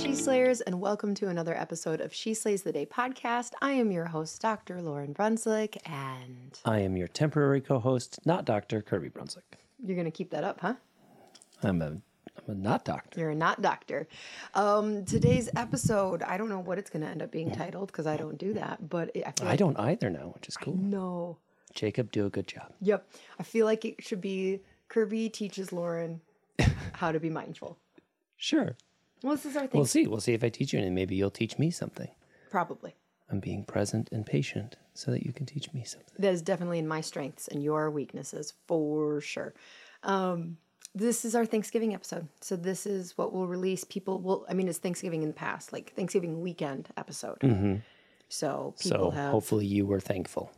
She Slayers, and welcome to another episode of She Slays the Day podcast. I am your host, Dr. Lauryn Brunswick, and I am your temporary co-host, not Dr. Kirby Brunswick. you're going to keep that up, huh? I'm a I'm a not doctor. You're a not doctor. Um, today's episode, I don't know what it's going to end up being titled because I don't do that, but I feel I like, don't either now, which is cool. no. Jacob, do a good job. Yep. I feel like it should be Kirby teaches Lauryn how to be mindful. Sure. Well, this is our thing. We'll see. We'll see if I teach you, and maybe you'll teach me something. Probably. I'm being present and patient so that you can teach me something. That is definitely in my strengths and your weaknesses for sure. Um, this is our Thanksgiving episode. So this is what we'll release. People will, I mean, it's Thanksgiving in the past, like Thanksgiving weekend episode. So people so have hopefully you were thankful.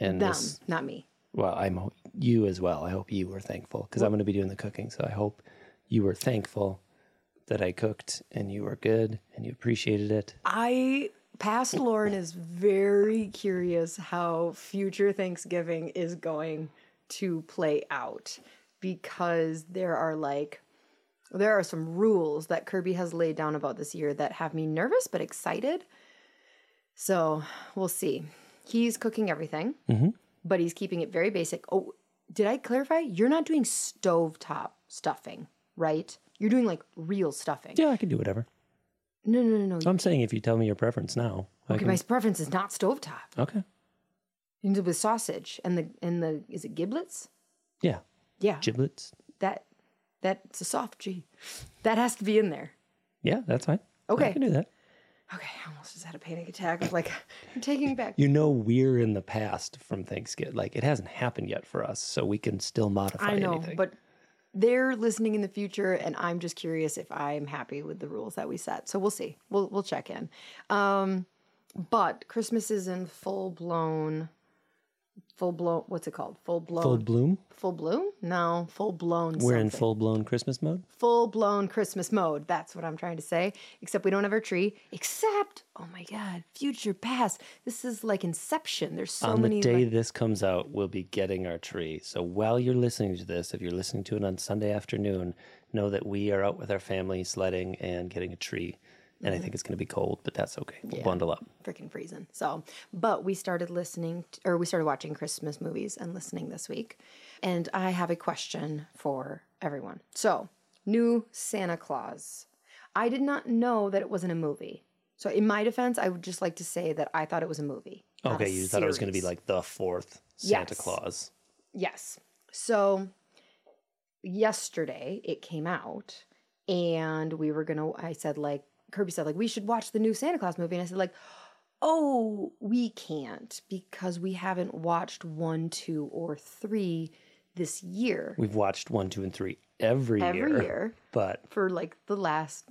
And them, this, not me. well, I'm you as well. I hope you were thankful because I'm going to be doing the cooking. So I hope you were thankful that I cooked and you were good and you appreciated it. I past Lauryn is very curious how future Thanksgiving is going to play out because there are like there are some rules that Kirby has laid down about this year that have me nervous but excited. So we'll see. He's cooking everything, mm-hmm. but he's keeping it very basic. Oh, did I clarify? You're not doing stovetop stuffing, right? You're doing like real stuffing. Yeah, I can do whatever. No, no, no, no. I'm saying if you tell me your preference now. I Okay, can, my preference is not stovetop. okay. You can do it with sausage and the and the is it giblets? Yeah. Yeah, Giblets. that that's a soft G. That has to be in there. Yeah, that's fine. Okay. I can do that. Okay, I almost just had a panic attack of like I'm taking back. You know, we're in the past from Thanksgiving. Like, it hasn't happened yet for us, so we can still modify I know, anything. but they're listening in the future, and I'm just curious if I'm happy with the rules that we set. So we'll see. We'll we'll check in. Um, but Christmas is in full blown, full blown. What's it called? Full blown. full bloom? full bloom? No, full blown. We're in full blown Christmas mode? full blown Christmas mode. That's what I'm trying to say. Except we don't have our tree. Except, oh my God, future past. This is like Inception. There's so on the day like- this comes out, we'll be getting our tree. So while you're listening to this, if you're listening to it on Sunday afternoon, know that we are out with our family sledding and getting a tree. And Mm-hmm. I think it's going to be cold, but that's okay. We'll bundle up. freaking freezing. So, but we started listening, t- or we started watching Christmas movies and listening this week. And I have a question for everyone. So, new Santa Claus. I did not know that it wasn't a movie. So, in my defense, I would just like to say that I thought it was a movie. Okay, you thought it was going to be like the fourth Santa Yes. Claus. Yes. So yesterday it came out and we were going to I said like Kirby said like we should watch the new Santa Claus movie and I said like oh we can't because we haven't watched 1 2 or 3 this year We've watched one, two, and three every, every year. year But for like the last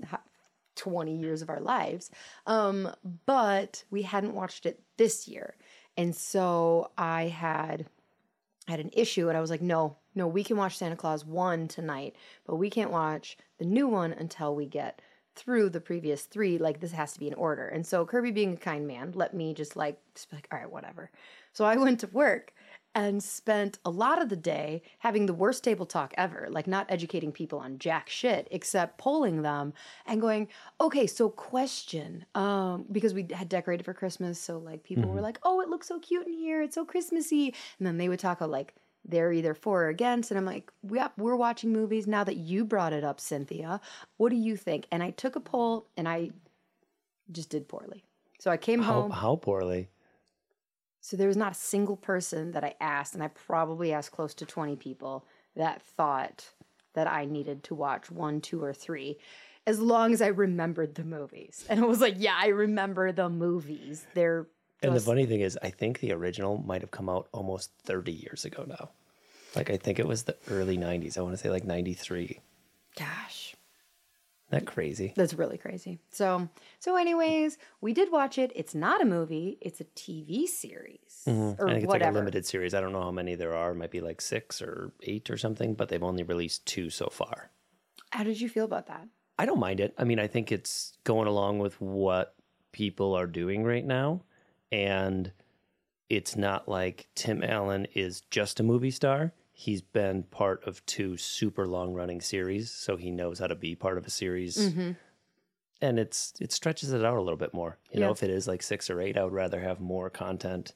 20 years of our lives. Um, but we hadn't watched it this year. And so I had had an issue and I was like, no, no, we can watch Santa Claus 1 tonight, but we can't watch the new one until we get through the previous three. Like this has to be in order. And so Kirby being a kind man, let me just like just be like, all right, whatever. So I went to work and spent a lot of the day having the worst table talk ever, like not educating people on jack shit, except polling them and going, okay, so question, um, because we had decorated for Christmas, so like people were like, oh, it looks so cute in here, it's so Christmassy, and then they would talk about like they're either for or against, and I'm like, yep, we're watching movies now that you brought it up, Cynthia. What do you think? And I took a poll, and I just did poorly. So I came How home. how poorly? So there was not a single person that I asked, and I probably asked close to 20 people that thought that I needed to watch one, two, or three, as long as I remembered the movies. And it was like, yeah, I remember the movies. They're And the funny thing is, I think the original might have come out almost 30 years ago now. Like, I think it was the early 90s. I want to say like 93. gosh, Isn't that crazy? that's really crazy. So, so anyways, we did watch it. It's not a movie; it's a TV series Mm-hmm. I think it's whatever. like a limited series. I don't know how many there are. It might be like six or eight or something, but they've only released two so far. How did you feel about that? I don't mind it. I mean, I think it's going along with what people are doing right now. And it's not like Tim Allen is just a movie star. He's been part of two super long running series, so he knows how to be part of a series. Mm-hmm. And it's it stretches it out a little bit more. You know, if it is like six or eight, I would rather have more content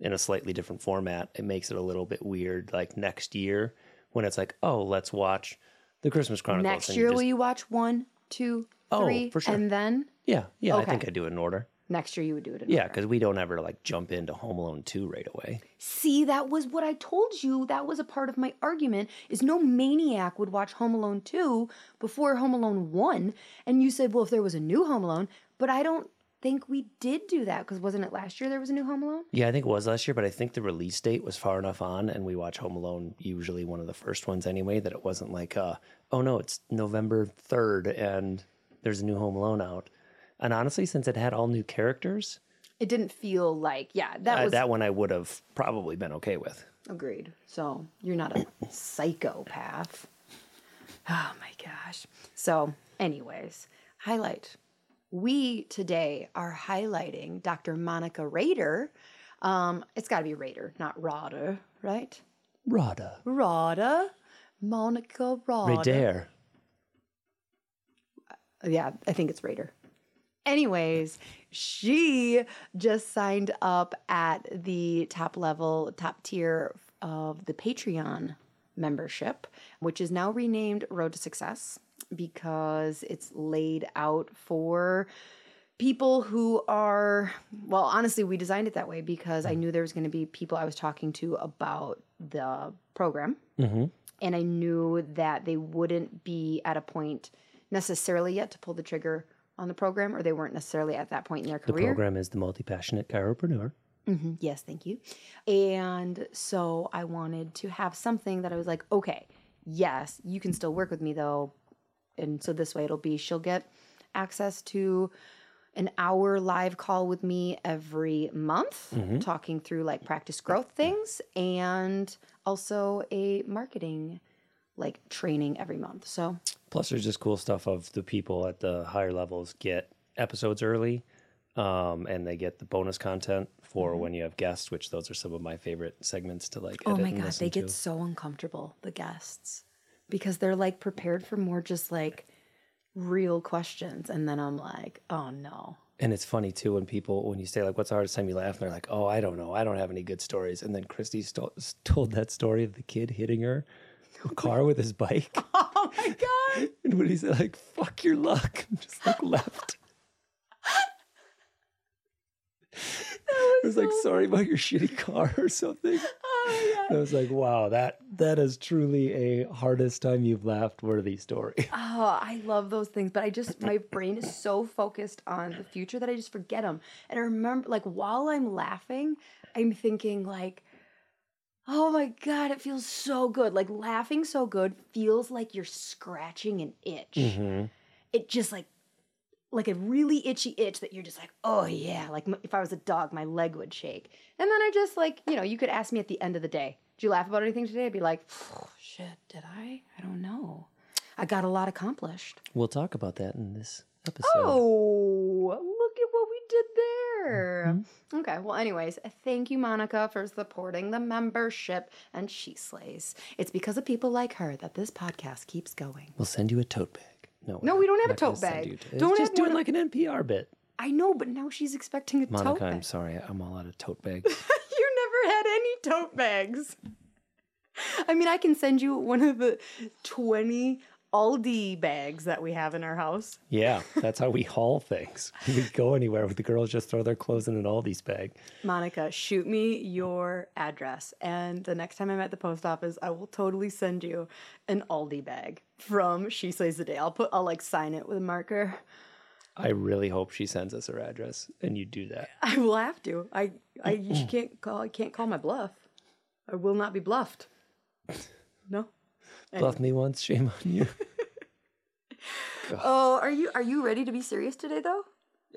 in a slightly different format. It makes it a little bit weird. Like next year, when it's like, oh, let's watch the Christmas Chronicles. Next year, just- will you watch one, two, Oh, three, for sure. and then Yeah, yeah, I think I do it in order. Next year you would do it? In Yeah, because we don't ever like jump into Home Alone 2 right away. See, that was what I told you. That was a part of my argument. Is no maniac would watch Home Alone 2 before Home Alone 1. And you said, well, if there was a new Home Alone, but I don't think we did do that because wasn't it last year there was a new Home Alone? Yeah, I think it was last year, but I think the release date was far enough on, and we watch Home Alone usually one of the first ones anyway, that it wasn't like, uh, oh no, it's November 3rd and there's a new Home Alone out. And honestly, since it had all new characters, It didn't feel like, yeah, that uh, was that one I would have probably been okay with. agreed. So you're not a psychopath. Oh my gosh. So, anyways, highlight. We today are highlighting Dr. Monica Rader. Um, it's got to be Rader, not Roder, right? Rada. Rada, Monica Rada. Radair. Yeah, I think it's Raider. Anyways, she just signed up at the top level, top tier of the Patreon membership, which is now renamed Road to Success because it's laid out for people who are well honestly we designed it that way because i knew there was going to be people i was talking to about the program. Mm-hmm. And i knew that they wouldn't be at a point necessarily yet to pull the trigger on the program or they weren't necessarily at that point in their career. The program is the Multipassionate Chiropreneur. Mhm, Yes, thank you. And so I wanted to have something that I was like, okay, yes, you can still work with me though. And so this way it'll be she'll get access to an hour live call with me every month, talking through like practice growth things and also a marketing like training every month. So Plus, there's just cool stuff of the people at the higher levels get episodes early, um, and they get the bonus content for when you have guests. Which those are some of my favorite segments to like. Oh my god, they get to. so uncomfortable, the guests. Because they're like prepared for more just like real questions. And then I'm like, oh no. And it's funny too when people when you say like, "What's the hardest time you laugh?" and they're like, "Oh, I don't know. I don't have any good stories." And then Christy sto- told that story of the kid hitting her car with his bike, Oh my god. and when he said like, "Fuck your luck," and just like left. I was like, "Sorry about your shitty car" or something. Oh my I was like, wow, that that is truly a hardest time you've laughed worthy story. Oh, I love those things, but I just my brain is so focused on the future that I just forget them. And I remember, like, while I'm laughing, I'm thinking like, oh my god, it feels so good. Like laughing so good feels like you're scratching an itch. Mm-hmm. It just like like a really itchy itch that you're just like, oh yeah, like m- if I was a dog, my leg would shake. And then I just like, you know, you could ask me at the end of the day, did you laugh about anything today? I'd be like, shit, did I? I don't know. I got a lot accomplished. We'll talk about that in this episode. Oh, look at what we did there. Mm-hmm. Okay. Well, anyways, thank you, Monica, for supporting the membership. And she slays. It's because of people like her that this podcast keeps going. We'll send you a tote bag. No, No, we're don't have a tote bag. to- Don't just have do it one- like an NPR bit. I know, but now she's expecting a tote Monica, bag. I'm sorry. I'm all out of tote bags. you never had any tote bags. I mean, I can send you one of the 20 Aldi bags that we have in our house. yeah, that's how we haul things. We go anywhere with the girls just throw their clothes in an Aldi's bag. Monica, shoot me your address. And the next time I'm at the post office, I will totally send you an Aldi bag from She Slays the Day. I'll put, I'll like sign it with a marker. I really hope she sends us her address and you do that. I will have to. I, I she can't call, I can't call my bluff. I will not be bluffed. No. Bluff me once, shame on you. Oh, are you, are you ready to be serious today though?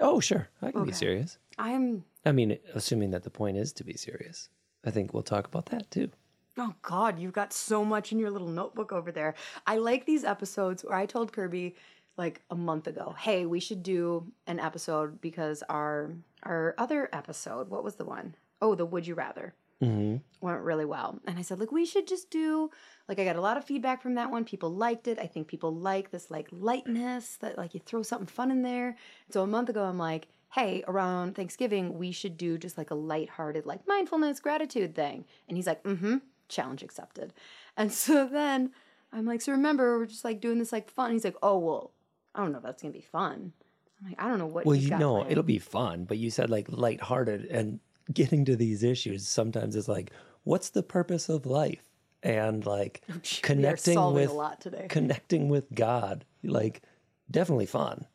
Oh, sure. I can be Okay. serious. I'm I mean, assuming that the point is to be serious. I think we'll talk about that too. Oh God, you've got so much in your little notebook over there. I like these episodes where I told Kirby like a month ago, "Hey, we should do an episode because our our other episode, what was the one? Oh, the Would You Rather Mm-hmm. went really well." And I said, "Like we should just do like I got a lot of feedback from that one. People liked it. I think people like this like lightness that like you throw something fun in there." So a month ago, I'm like, "Hey, around Thanksgiving, we should do just like a lighthearted like mindfulness gratitude thing." And he's like, "Mm-hmm." Challenge accepted. And so then I'm like, "So remember, we're just like doing this like fun." He's like, "Oh well, I don't know if that's gonna be fun." I'm like, "I don't know what." Well, you know, planned." it'll be fun, but you said like lighthearted and getting to these issues sometimes is like, what's the purpose of life? And like connecting with a lot today. connecting with God, like definitely fun,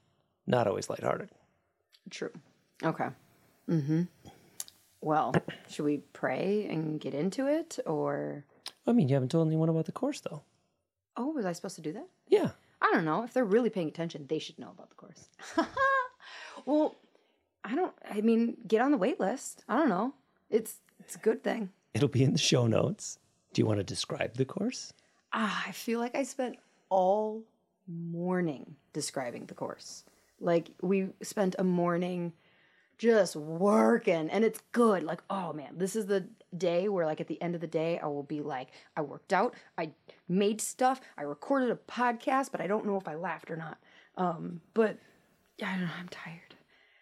not always lighthearted. True. Okay. Mm-hmm. Well, should we pray and get into it, or I mean, you haven't told anyone about the course though. oh, was I supposed to do that? Yeah. I don't know. If they're really paying attention, they should know about the course. well, I don't. I mean, get on the wait list. I don't know. It's it's a good thing. It'll be in the show notes. Do you want to describe the course? Ah, I feel like I spent all morning describing the course. Like we spent a morning just working and it's good. Like, oh man, this is the day where like at the end of the day I will be like, I worked out, I made stuff, I recorded a podcast, but I don't know if I laughed or not. Um, but yeah, I don't know, I'm tired.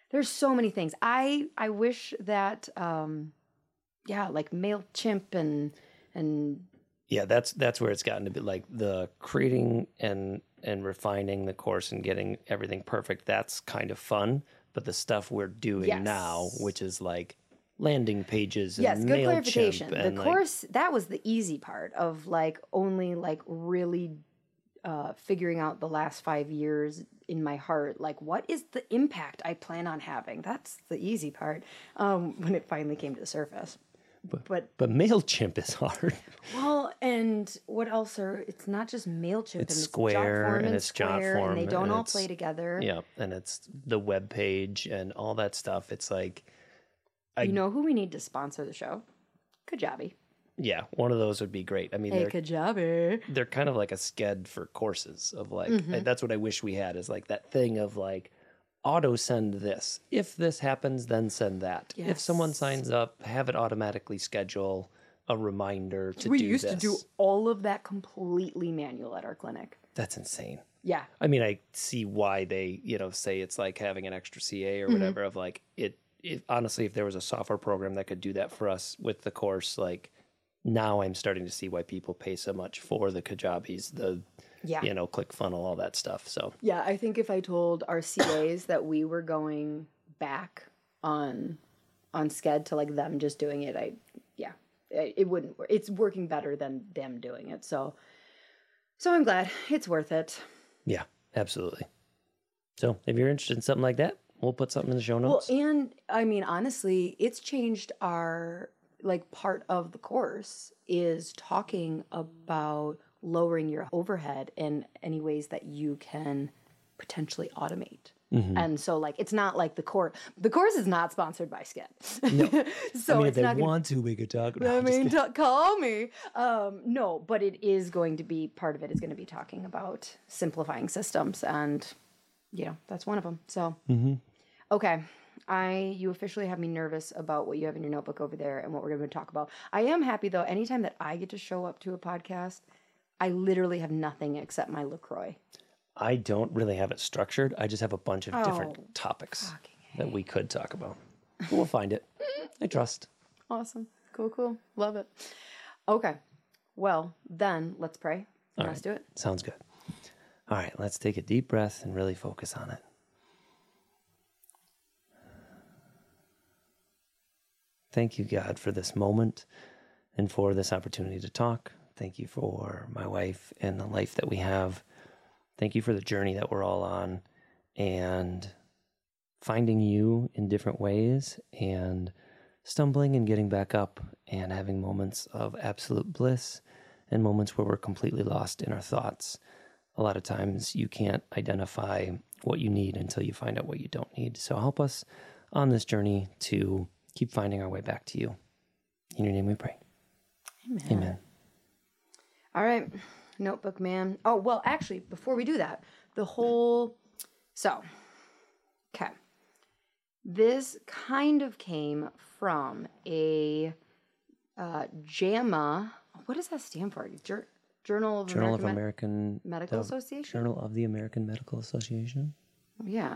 There's so many things. I I wish that um yeah, like MailChimp and and Yeah, that's that's where it's gotten to be like the creating and and refining the course and getting everything perfect. That's kind of fun, but the stuff we're doing now, which is like landing pages and Yes, good clarification. The and, like, course that was the easy part of like only like really uh, figuring out the last five years in my heart. Like, what is the impact I plan on having? That's the easy part. Um, when it finally came to the surface. But, but Mailchimp is hard. well, and what else are? It's not just Mailchimp. It's and Square Jotform and it's Square, and they don't and all play together. yeah, and it's the web page and all that stuff. It's like, I- You know who we need to sponsor the show? Kajabi. Yeah, one of those would be great. I mean, Hey, they're Kajabi. they're kind of like a Sked for courses of like Mm-hmm. that's what I wish we had is like that thing of like auto send this. If this happens, then send that. If someone signs up, have it automatically schedule a reminder to We do used this. to do all of that completely manual at our clinic. That's insane. Yeah. I mean, I see why they, you know, say it's like having an extra CA Mm-hmm. or whatever of like it, it honestly if there was a software program that could do that for us with the course like now I'm starting to see why people pay so much for the Kajabis, the Yeah. you know, click funnel, all that stuff. So Yeah, I think if I told our CAs that we were going back on on Sked to like them just doing it, I yeah, it, it wouldn't work. It's working better than them doing it. So so I'm glad it's worth it. Yeah, absolutely. So if you're interested in something like that, we'll put something in the show notes. Well, and I mean honestly, it's changed our like part of the course is talking about lowering your overhead in any ways that you can potentially automate. Mm-hmm. And so like it's not like the course the course is not sponsored by Sked. so I mean, if they not gonna, want to, we could talk about I mean, t- call me. Um, no, but it is going to be part of it is going to be talking about simplifying systems, and you know that's one of them. So, Mm-hmm. okay, I you officially have me nervous about what you have in your notebook over there and what we're going to talk about. I am happy though. Anytime that I get to show up to a podcast, I literally have nothing except my Lacroix. I don't really have it structured. I just have a bunch of Oh, different topics that we could talk about. We'll find it. I trust. Awesome. Cool, cool. Love it. Okay. Well, then let's pray. All Let's do it. Sounds good. All right, let's take a deep breath and really focus on it. Thank you, God, for this moment and for this opportunity to talk. Thank you for my wife and the life that we have. Thank you for the journey that we're all on and finding you in different ways and stumbling and getting back up and having moments of absolute bliss and moments where we're completely lost in our thoughts. A lot of times you can't identify what you need until you find out what you don't need. So help us on this journey to keep finding our way back to you. In your name we pray. Amen. Amen. All right. Notebook man. Oh, well, actually, before we do that, the whole. So, okay. This kind of came from a uh, JAMA. What does that stand for? Jour- Journal of Journal American of Med- American Medical Association? Journal of the American Medical Association. Yeah.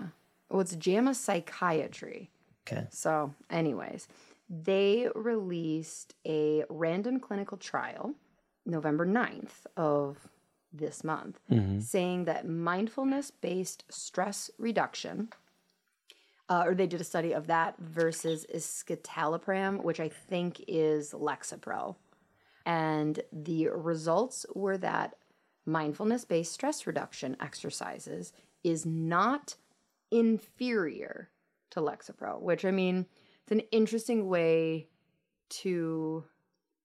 Well, it's JAMA Psychiatry. Okay. So, anyways, they released a random clinical trial November 9th of this month saying that mindfulness based stress reduction, uh, or they did a study of that versus escitalopram, which I think is Lexapro. And the results were that mindfulness based stress reduction exercises is not inferior to Lexapro, which I mean, it's an interesting way to.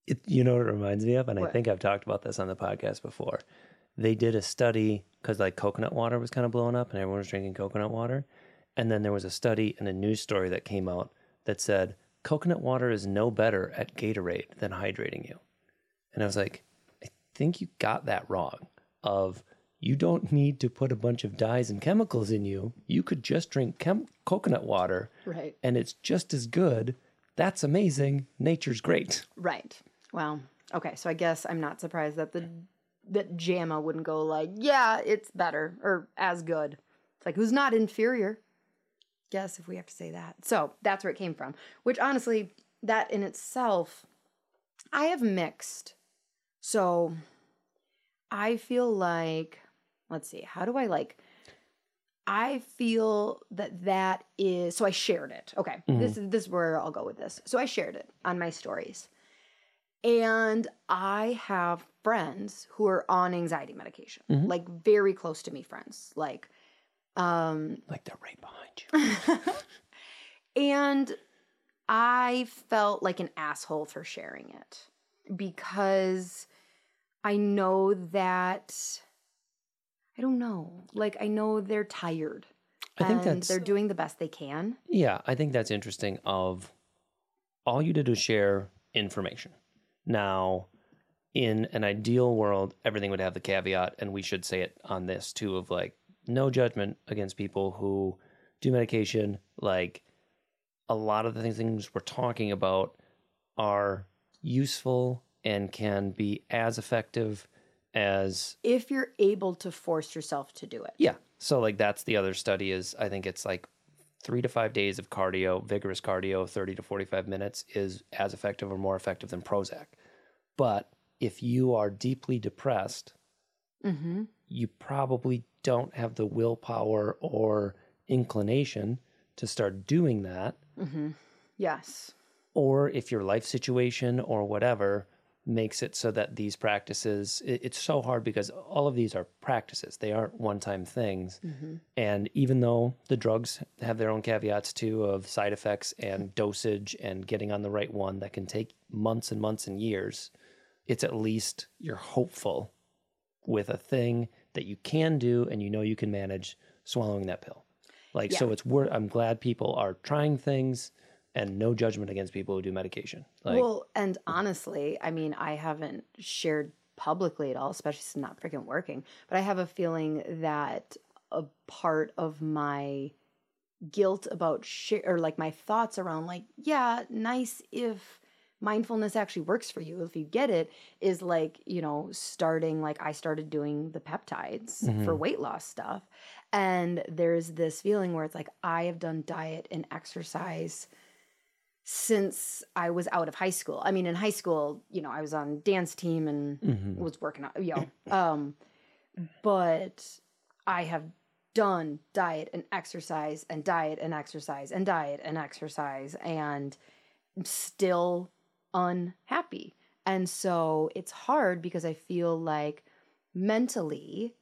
It, you know what it reminds me of? And I think I've talked about this on the podcast before. They did a study because like coconut water was kind of blowing up and everyone was drinking coconut water. And then there was a study and a news story that came out that said coconut water is no better at Gatorade than hydrating you. And I was like, I think you got that wrong. Of you don't need to put a bunch of dyes and chemicals in you. You could just drink chem- coconut water Right. and it's just as good. That's amazing. Nature's great. Right. Well, okay. So I guess I'm not surprised that the that JAMA wouldn't go like, yeah, it's better or as good. It's like who's not inferior? Guess if we have to say that. So that's where it came from. Which honestly, that in itself, I have mixed. So I feel like, let's see, how do I like? I feel that that is so I shared it. Okay. This is this is where I'll go with this. So I shared it on my stories. And I have friends who are on anxiety medication. Like very close to me friends. Like um Like they're right behind you. and I felt like an asshole for sharing it because I know that I don't know. Like I know they're tired. I think and that's- they're doing the best they can. Yeah, I think that's interesting. Of all you did was share information. Now, in an ideal world, everything would have the caveat, and we should say it on this too of like no judgment against people who do medication. Like a lot of the things we're talking about are useful and can be as effective as If you're able to force yourself to do it. yeah. So like that's the other study is I think it's like three to five days of cardio, vigorous cardio, 30 to 45 minutes is as effective or more effective than Prozac. But if you are deeply depressed, Mm-hmm. you probably don't have the willpower or inclination to start doing that. Mm-hmm. Yes. Or if your life situation or whatever makes it so that these practices, it- it's so hard because all of these are practices. They aren't one time things. Mm-hmm. And even though the drugs have their own caveats too of side effects and dosage and getting on the right one that can take months and months and years, it's at least you're hopeful with a thing that you can do and you know you can manage swallowing that pill. Like, so it's worth, I'm glad people are trying things and no judgment against people who do medication. Like, well, and honestly, I mean, I haven't shared publicly at all, especially since I'm not freaking working. But I have a feeling that a part of my guilt about share or like my thoughts around like yeah nice if mindfulness actually works for you if you get it is like you know starting like i started doing the peptides Mm-hmm. for weight loss stuff and there's this feeling where it's like i have done diet and exercise since i was out of high school i mean in high school you know i was on dance team and Mhm. was working out you know um but i have done diet and exercise and diet and exercise and diet and exercise and still unhappy. And so it's hard because I feel like mentally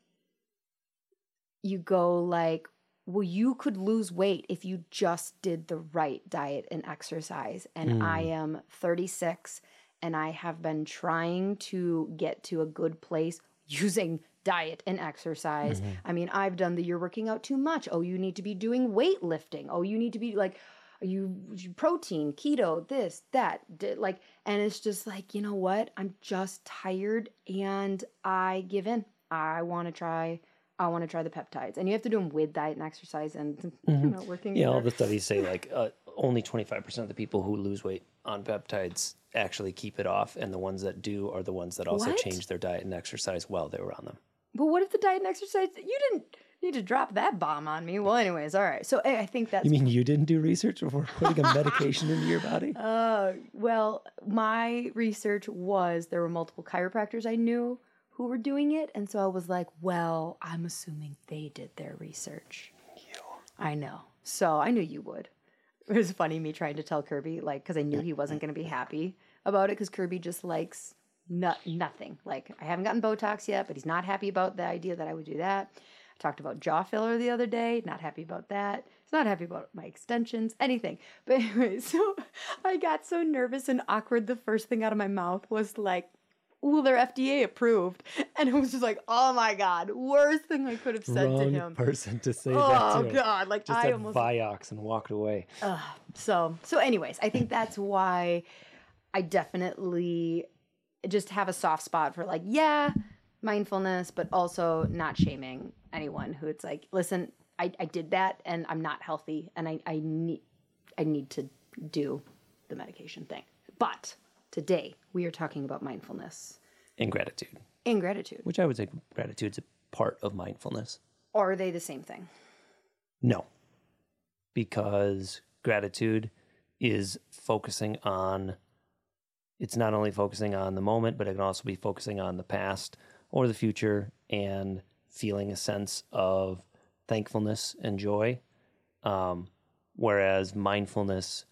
you go like well you could lose weight if you just did the right diet and exercise and I hmm. am 36 and I have been trying to get to a good place using diet and exercise. Mm-hmm. I mean, I've done the you're working out too much. Oh, you need to be doing weightlifting. Oh, you need to be like you protein, keto, this, that, like and it's just like, you know what? I'm just tired and I give in. I want to try I want to try the peptides. And you have to do them with diet and exercise and you know, working Yeah, all the studies say like uh, only 25% of the people who lose weight on peptides actually keep it off, and the ones that do are the ones that also What? change their diet and exercise while they were on them. But what if the diet and exercise you didn't need to drop that bomb on me? Well, anyways, all right. So I I think that's You mean you didn't do research before putting a medication into your body? Uh, well, my research was there were multiple chiropractors I knew who were doing it, and so I was like, well, I'm assuming they did their research. You. I know. So I knew you would. It was funny me trying to tell Kirby, like, because I knew he wasn't going to be happy about it, because Kirby just likes no- nothing. Like, I haven't gotten Botox yet, but he's not happy about the idea that I would do that. I talked about jaw filler the other day, not happy about that. He's not happy about my extensions, anything. But anyway, so I got so nervous and awkward. The first thing out of my mouth was like, Ooh, they're FDA approved. And it was just like, oh my God, worst thing I could have said to Wrong him. person to say that Oh to. God, like Just I had almost Vioxx and walked away. So so anyways i think that's why i definitely just have a soft spot for like yeah mindfulness but also not shaming anyone who it's like listen i, I did that and i'm not healthy and I, I need i need to do the medication thing but today we are talking about mindfulness. And gratitude, and gratitude. Which I would say gratitude's a part of mindfulness. are they the same thing? No, because gratitude is focusing on, it's not only focusing on the moment, but it can also be focusing on the past or the future and feeling a sense of thankfulness and joy. Um, whereas mindfulness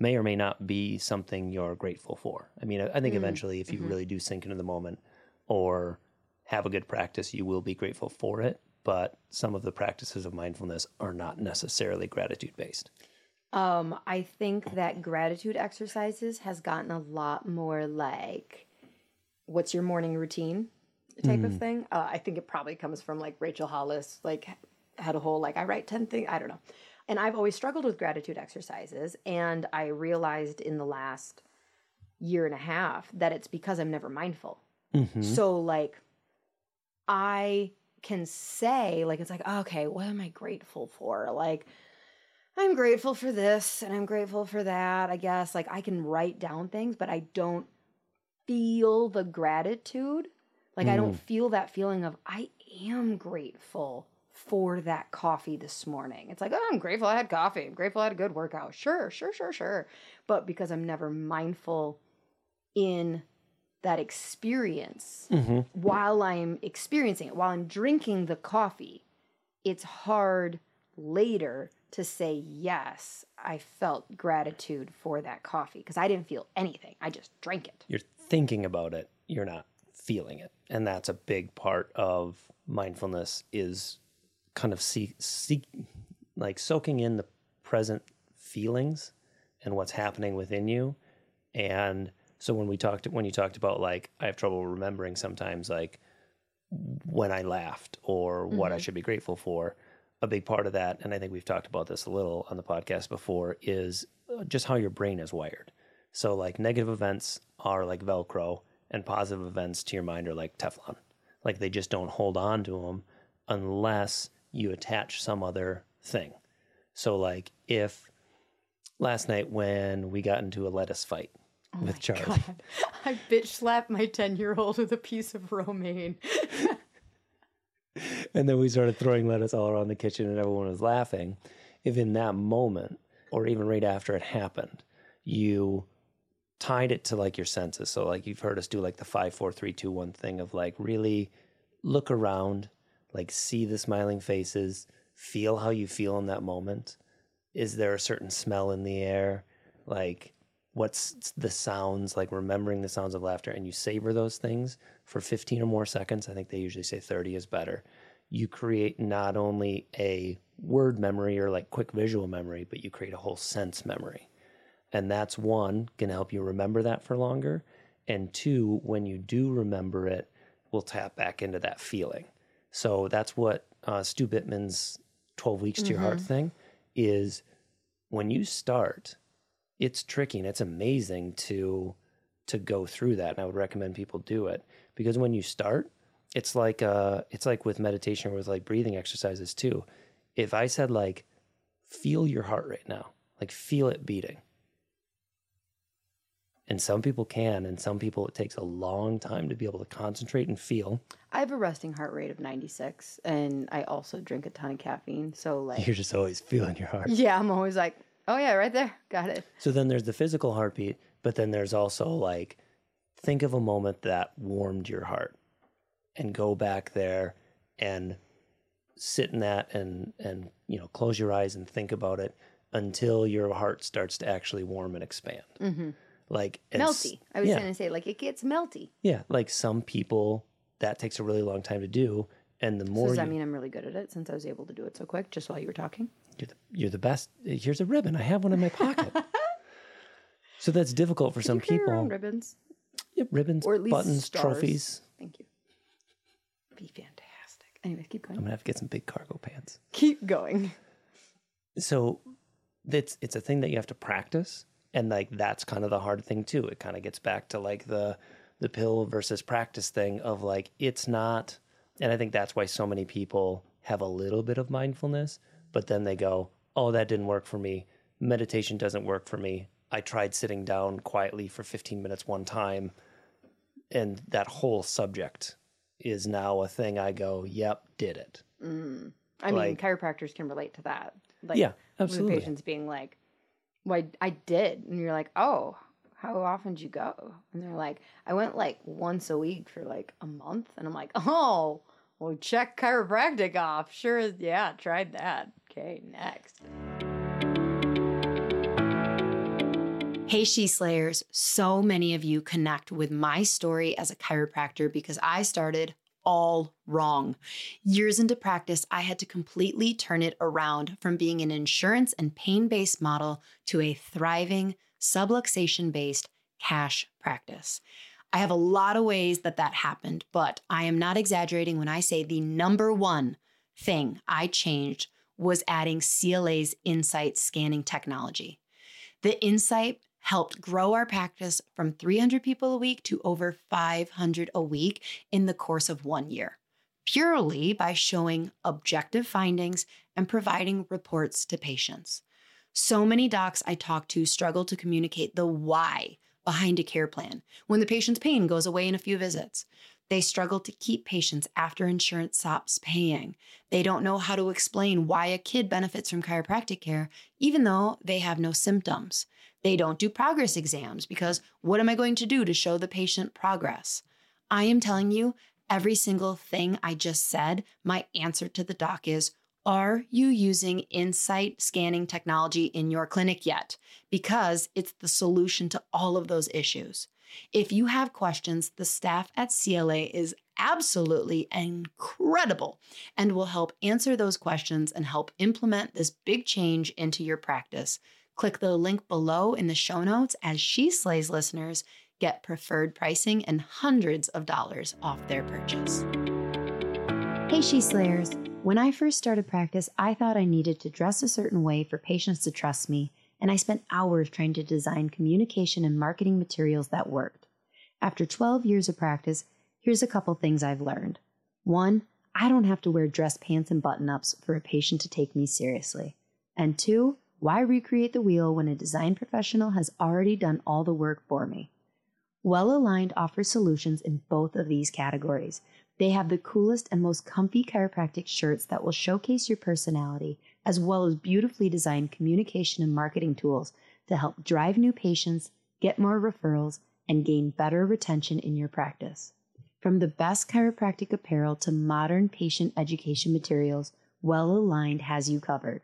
may or may not be something you're grateful for. I mean, I, think eventually, if you really do sink into the moment or have a good practice, you will be grateful for it. But some of the practices of mindfulness are not necessarily gratitude based. Um, I think that gratitude exercises has gotten a lot more like, what's your morning routine type of thing. Uh, I think it probably comes from like Rachel Hollis, like had a whole like I write ten things. I don't know, and I've always struggled with gratitude exercises, and I realized in the last year and a half that it's because I'm never mindful. Mm-hmm. So like, I can say like it's like oh, okay, what am I grateful for? Like. I'm grateful for this and I'm grateful for that. I guess like I can write down things, but I don't feel the gratitude. Like I don't mm. feel that feeling of I am grateful for that coffee this morning. It's like, oh, I'm grateful I had coffee. I'm grateful I had a good workout. Sure, sure, sure, sure. But because I'm never mindful in that experience mm-hmm. while I'm experiencing it, while I'm drinking the coffee, it's hard later to say, yes, I felt gratitude for that coffee because I didn't feel anything. I just drank it. You're thinking about it, you're not feeling it. And that's a big part of mindfulness is kind of see, see like soaking in the present feelings and what's happening within you. And so when we talked when you talked about like I have trouble remembering sometimes like when I laughed or what I should be grateful for, a big part of that, and I think we've talked about this a little on the podcast before, is uh, just how your brain is wired. So, like, negative events are like Velcro, and positive events to your mind are like Teflon. Like, they just don't hold on to them unless you attach some other thing. So, like, if last night when we got into a lettuce fight Oh with Charlie, God. I bitch slapped my 10 year old with a piece of romaine. and then we started throwing lettuce all around the kitchen and everyone was laughing. If in that moment, or even right after it happened, you tied it to like your senses. So, like, you've heard us do like the five, four, three, two, one thing of like really look around, like, see the smiling faces, feel how you feel in that moment. Is there a certain smell in the air? Like, what's the sounds, like remembering the sounds of laughter, and you savor those things for 15 or more seconds. I think they usually say 30 is better. You create not only a word memory or like quick visual memory, but you create a whole sense memory. And that's one, going to help you remember that for longer. And two, when you do remember it, will tap back into that feeling. So that's what uh, Stu Bittman's 12 weeks to your heart thing is when you start, it's tricky and it's amazing to to go through that. And I would recommend people do it because when you start, it's like uh it's like with meditation or with like breathing exercises too. If I said like feel your heart right now, like feel it beating. And some people can, and some people it takes a long time to be able to concentrate and feel. I have a resting heart rate of 96, and I also drink a ton of caffeine. So, like, You're just always feeling your heart. yeah, I'm always like, oh, yeah, right there. Got it. So then there's the physical heartbeat, but then there's also like think of a moment that warmed your heart and go back there and sit in that and and you know close your eyes and think about it until your heart starts to actually warm and expand. Mm-hmm. Like Melty. I was yeah, going to say, like, it gets melty. yeah, like some people that takes a really long time to do and the So more does that you, mean I'm really good at it since I was able to do it so quick just while you were talking? You're the, you're the best. Here's a ribbon. I have one in my pocket. so that's difficult for some carry around people. ribbons. Yep, ribbons, Or at least buttons, stars. trophies. Thank you. Be fantastic. Anyways, keep going. I'm gonna have to get some big cargo pants. Keep going. So it's it's a thing that you have to practice, and like that's kind of the hard thing too. It kind of gets back to like the the pill versus practice thing of like it's not, and I think that's why so many people have a little bit of mindfulness, but then they go, oh, that didn't work for me. Meditation doesn't work for me. I tried sitting down quietly for 15 minutes one time, and that whole subject is now a thing I go, yep, did it. Mm. I mean, chiropractors can relate to that. Like, yeah, absolutely. patients being like, "Well, I, I did," and you're like, "Oh, how often did you go?" And they're like, "I went like once a week for like a month," and I'm like, "Oh, well, check chiropractic off. Sure, yeah, tried that. Okay, next." Hey, She Slayers. So many of you connect with my story as a chiropractor because I started all wrong. Years into practice, I had to completely turn it around from being an insurance and pain based model to a thriving, subluxation based cash practice. I have a lot of ways that that happened, but I am not exaggerating when I say the number one thing I changed was adding CLA's Insight scanning technology. The Insight helped grow our practice from 300 people a week to over 500 a week in the course of one year, purely by showing objective findings and providing reports to patients. So many docs I talk to struggle to communicate the why behind a care plan when the patient's pain goes away in a few visits. They struggle to keep patients after insurance stops paying. They don't know how to explain why a kid benefits from chiropractic care, even though they have no symptoms. They don't do progress exams because what am I going to do to show the patient progress? I am telling you, every single thing I just said, my answer to the doc is Are you using Insight scanning technology in your clinic yet? Because it's the solution to all of those issues. If you have questions, the staff at CLA is absolutely incredible and will help answer those questions and help implement this big change into your practice. Click the link below in the show notes as She Slays listeners get preferred pricing and hundreds of dollars off their purchase. Hey, She Slayers. When I first started practice, I thought I needed to dress a certain way for patients to trust me, and I spent hours trying to design communication and marketing materials that worked. After 12 years of practice, here's a couple things I've learned. One, I don't have to wear dress pants and button ups for a patient to take me seriously. And two, why recreate the wheel when a design professional has already done all the work for me? Well Aligned offers solutions in both of these categories. They have the coolest and most comfy chiropractic shirts that will showcase your personality, as well as beautifully designed communication and marketing tools to help drive new patients, get more referrals, and gain better retention in your practice. From the best chiropractic apparel to modern patient education materials, Well Aligned has you covered.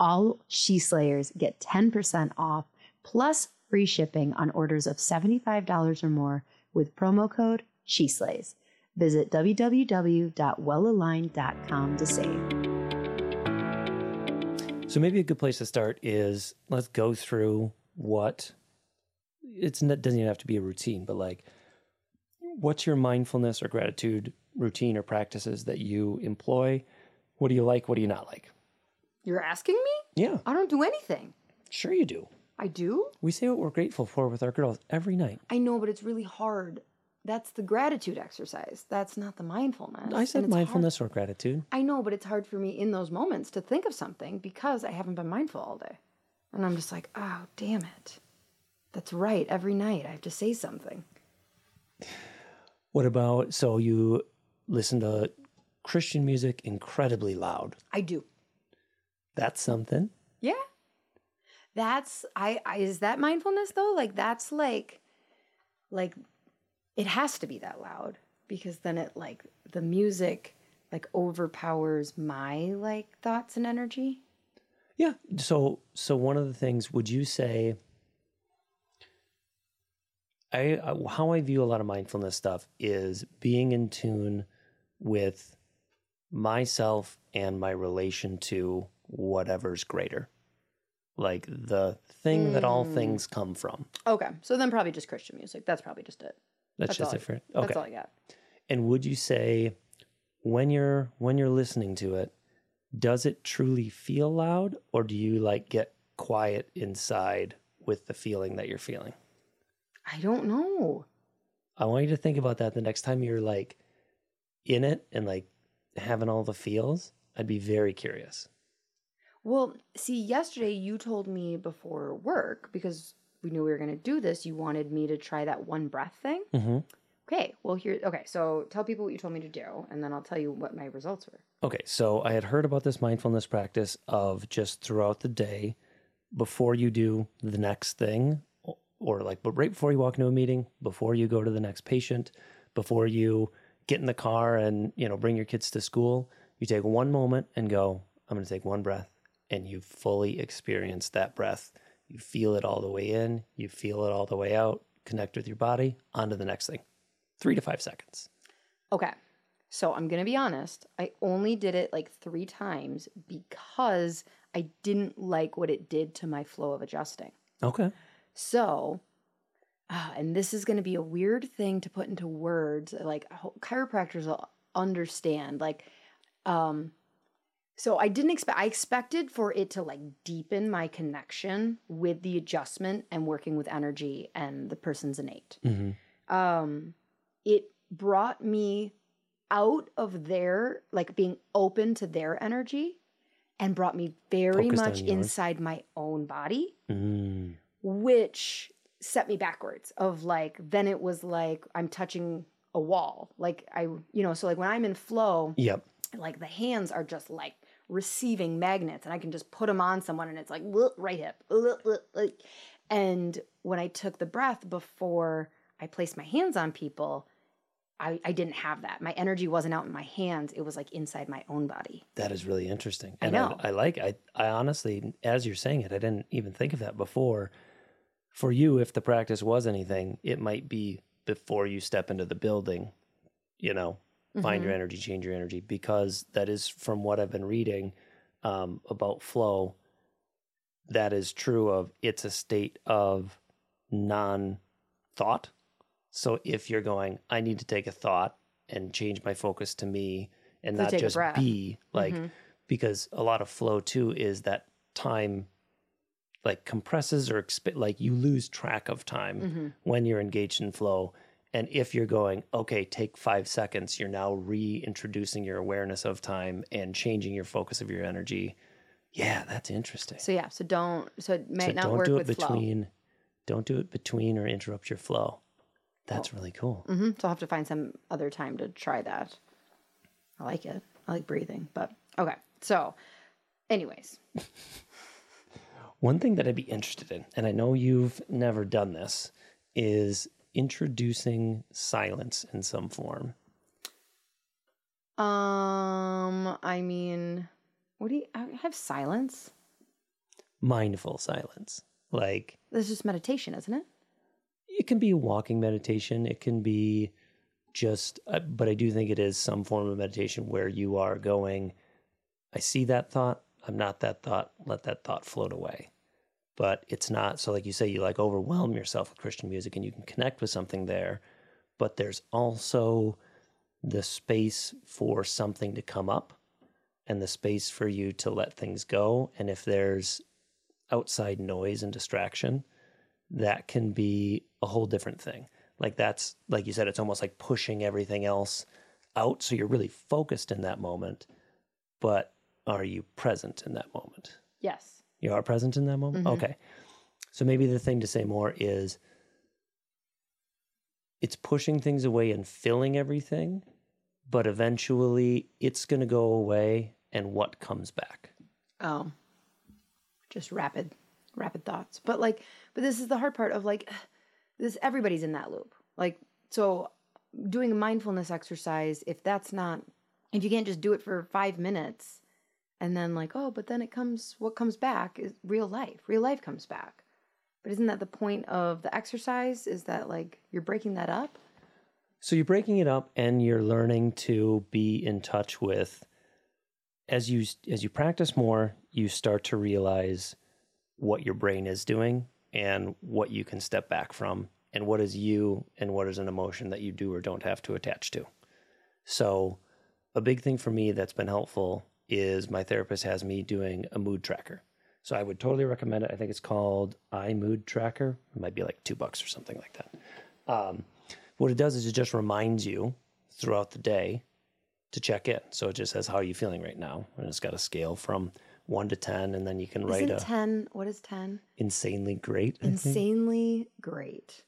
All She Slayers get 10% off plus free shipping on orders of $75 or more with promo code She Slays. Visit www.wellaligned.com to save. So maybe a good place to start is let's go through what it's not doesn't even have to be a routine, but like what's your mindfulness or gratitude routine or practices that you employ? What do you like? What do you not like? You're asking me? Yeah, I don't do anything. sure you do. I do? We say what we're grateful for with our girls every night. I know, but it's really hard. That's the gratitude exercise. That's not the mindfulness. I said it's hard- mindfulness or gratitude. I know, but it's hard for me in those moments to think of something because I haven't been mindful all day. And I'm just like, oh, damn it. That's right. Every night I have to say something. What about so you listen to Christian music incredibly loud? I do. That's something. Yeah. That's I, I is that mindfulness though? Like that's like like it has to be that loud because then it like the music like overpowers my like thoughts and energy. Yeah. So so one of the things would you say I I- how I view a lot of mindfulness stuff is being in tune with myself and my relation to whatever's greater. Like the thing that all hmm. things come from. Okay. So then probably just Christian music. That's probably just it. That's, That's just all I- different. That's Okay. all I got. And would you say when you're when you're listening to it, does it truly feel loud or do you like get quiet inside with the feeling that you're feeling? I don't know. I want you to think about that the next time you're like in it and like having all the feels. I'd be very curious. Well, see, yesterday you told me before work because we knew we were going to do this, you wanted me to try that one breath thing. hmm Okay, well here okay, so tell people what you told me to do and then I'll tell you what my results were. Okay, so I had heard about this mindfulness practice of just throughout the day before you do the next thing, or like, but right before you walk into a meeting, before you go to the next patient, before you get in the car and, you know, bring your kids to school, you take one moment and go, I'm going to take one breath. And you fully experience that breath. You feel it all the way in, you feel it all the way out, connect with your body, on to the next thing. Three to five seconds. Okay. So I'm going to be honest. I only did it like 3 times because I didn't like what it did to my flow of adjusting. Okay. So, ah, and this is going to be a weird thing to put into words. Like chiropractors will understand. Like, um, so I didn't expect. I expected for it to like deepen my connection with the adjustment and working with energy and the person's innate. hmm Um, it brought me out of their like being open to their energy and brought me very Focused much inside my own body Mm. which set me backwards of like then it was like i'm touching a wall like i you know so like when i'm in flow Yep. like the hands are just like receiving magnets and i can just put them on someone and it's like right hip look, look," like and when i took the breath before i placed my hands on people I, I didn't have that my energy wasn't out in my hands it was like inside my own body That is really interesting. I And know. I, like I I honestly, as you're saying it, I didn't even think of that before. For you, if the practice was anything, it might be before you step into the building, you know, find your Mm-hmm. energy, change your energy, because that is from what I've been reading um, about flow. That is true of it's a state of non thought. So if you're going, I need to take a thought and change my focus to me and not just be like, Mhm. because a lot of flow too is that time like compresses or exp- like you lose track of time Mhm. when you're engaged in flow. And if you're going, okay, take five seconds, you're now reintroducing your awareness of time and changing your focus of your energy. Yeah, that's interesting. So yeah, so don't so it might so not don't work do it with between don't do it between or interrupt your flow. That's really cool. flow. hmm So I'll have to find some other time to try that. I like it. I like breathing, but okay. So, anyways, One thing that I'd be interested in, and I know you've never done this, is introducing silence in some form. um, I mean, what do you I have silence? Mindful silence. Like This is just meditation, isn't it? it can be a walking meditation, it can be just, uh, but I do think it is some form of meditation where you are going, I see that thought, I'm not that thought, let that thought float away. But it's not, so like you say, you like overwhelm yourself with Christian music and you can connect with something there, but there's also the space for something to come up and the space for you to let things go. And if there's outside noise and distraction, that can be a whole different thing. Like that's like you said, it's almost like pushing everything else out. So you're really focused in that moment, but are you present in that moment? Yes. You are present in that moment? Mhm. Okay. So maybe the thing to say more is it's pushing things away and filling everything, but eventually it's going to go away and what comes back? Oh, just rapid, rapid thoughts. But like, but this is the hard part of like, this everybody's in that loop. Like, so doing a mindfulness exercise, if that's not, if you can't just do it for five minutes, and then like, oh, but then it comes, what comes back is real life. Real life comes back. But isn't that the point of the exercise? Is that like you're breaking that up? So you're breaking it up and you're learning to be in touch with as you as you practice more, you start to realize what your brain is doing and what you can step back from and what is you and what is an emotion that you do or don't have to attach to. So a big thing for me that's been helpful is my therapist has me doing a mood tracker. So I would totally recommend it. I think it's called iMood Tracker. It might be like two bucks or something like that. Um, what it does is it just reminds you throughout the day to check in. So it just says how are you feeling right now, and it's got a scale from one to ten, and then you can write Isn't a 10, what is 10? insanely great. Insanely great.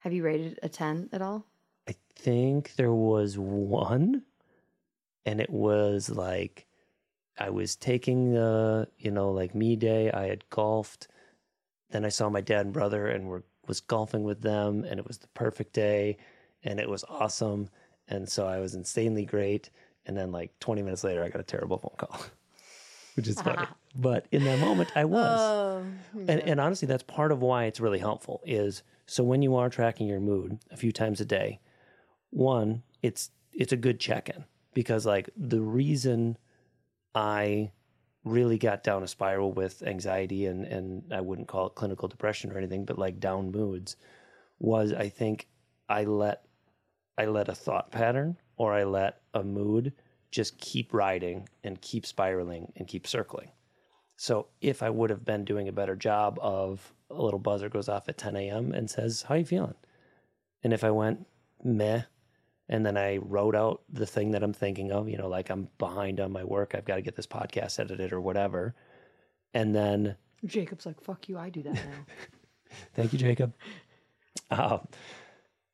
Have you rated a 10 at all? I think there was one, and it was like I was taking the you know like me day. I had golfed. Then I saw my dad and brother, and were was golfing with them, and it was the perfect day, and it was awesome. And so I was insanely great. And then like 20 minutes later, I got a terrible phone call, which is funny. but in that moment, I was. Oh, And, and honestly, that's part of why it's really helpful. Is so when you are tracking your mood a few times a day, one, it's it's a good check in because like the reason I really got down a spiral with anxiety and and I wouldn't call it clinical depression or anything, but like down moods was I think I let I let a thought pattern or I let a mood just keep riding and keep spiraling and keep circling. So if I would have been doing a better job of a little buzzer goes off at 10 a.m. and says, How are you feeling? And if I went meh, and then I wrote out the thing that I'm thinking of, you know, like I'm behind on my work, I've got to get this podcast edited or whatever. And then Jacob's like, fuck you, I do that now. Thank you, Jacob. Um,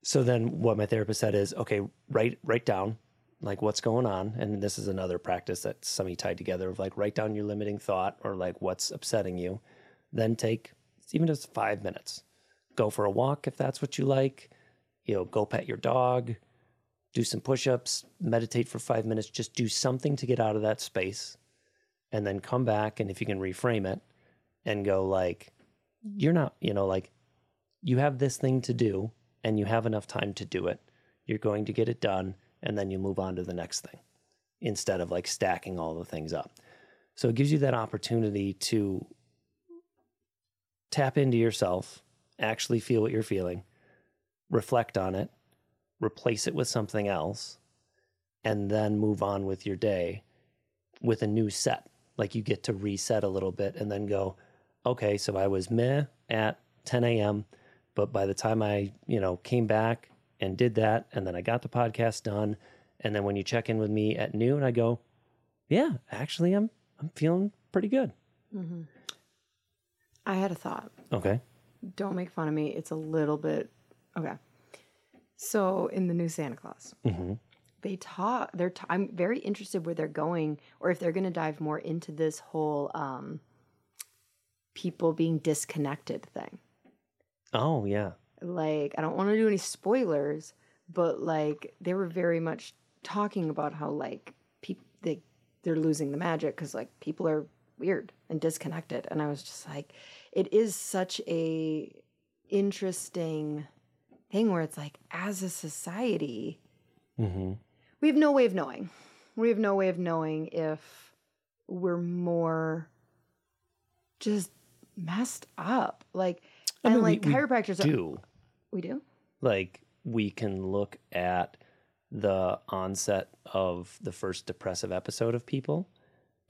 so then what my therapist said is, okay, write write down like what's going on. And this is another practice that semi tied together of like write down your limiting thought or like what's upsetting you. Then take even just five minutes. Go for a walk if that's what you like. You know, go pet your dog, do some push-ups, meditate for five minutes, just do something to get out of that space. And then come back and if you can reframe it and go like, you're not, you know, like you have this thing to do and you have enough time to do it. You're going to get it done and then you move on to the next thing instead of like stacking all the things up. So it gives you that opportunity to tap into yourself, actually feel what you're feeling, reflect on it, replace it with something else, and then move on with your day with a new set. Like you get to reset a little bit and then go, okay, so I was meh at 10 a.m., but by the time I, you know, came back and did that, and then I got the podcast done, and then when you check in with me at noon, I go, yeah, actually, I'm I'm feeling pretty good. Mm-hmm. I had a thought. Okay. Don't make fun of me. It's a little bit okay. So in the new Santa Claus, they talk. They're. i I'm very interested where they're going, or if they're going to dive more into this whole um, people being disconnected thing. Oh yeah. Like I don't want to do any spoilers, but like they were very much talking about how like people they they're losing the magic because like people are weird and disconnected, and I was just like, it is such a interesting thing where it's like as a society Mm-hmm. we have no way of knowing. We have no way of knowing if we're more just messed up. Like I and mean, like we chiropractors are- Do. We do? Like we can look at the onset of the first depressive episode of people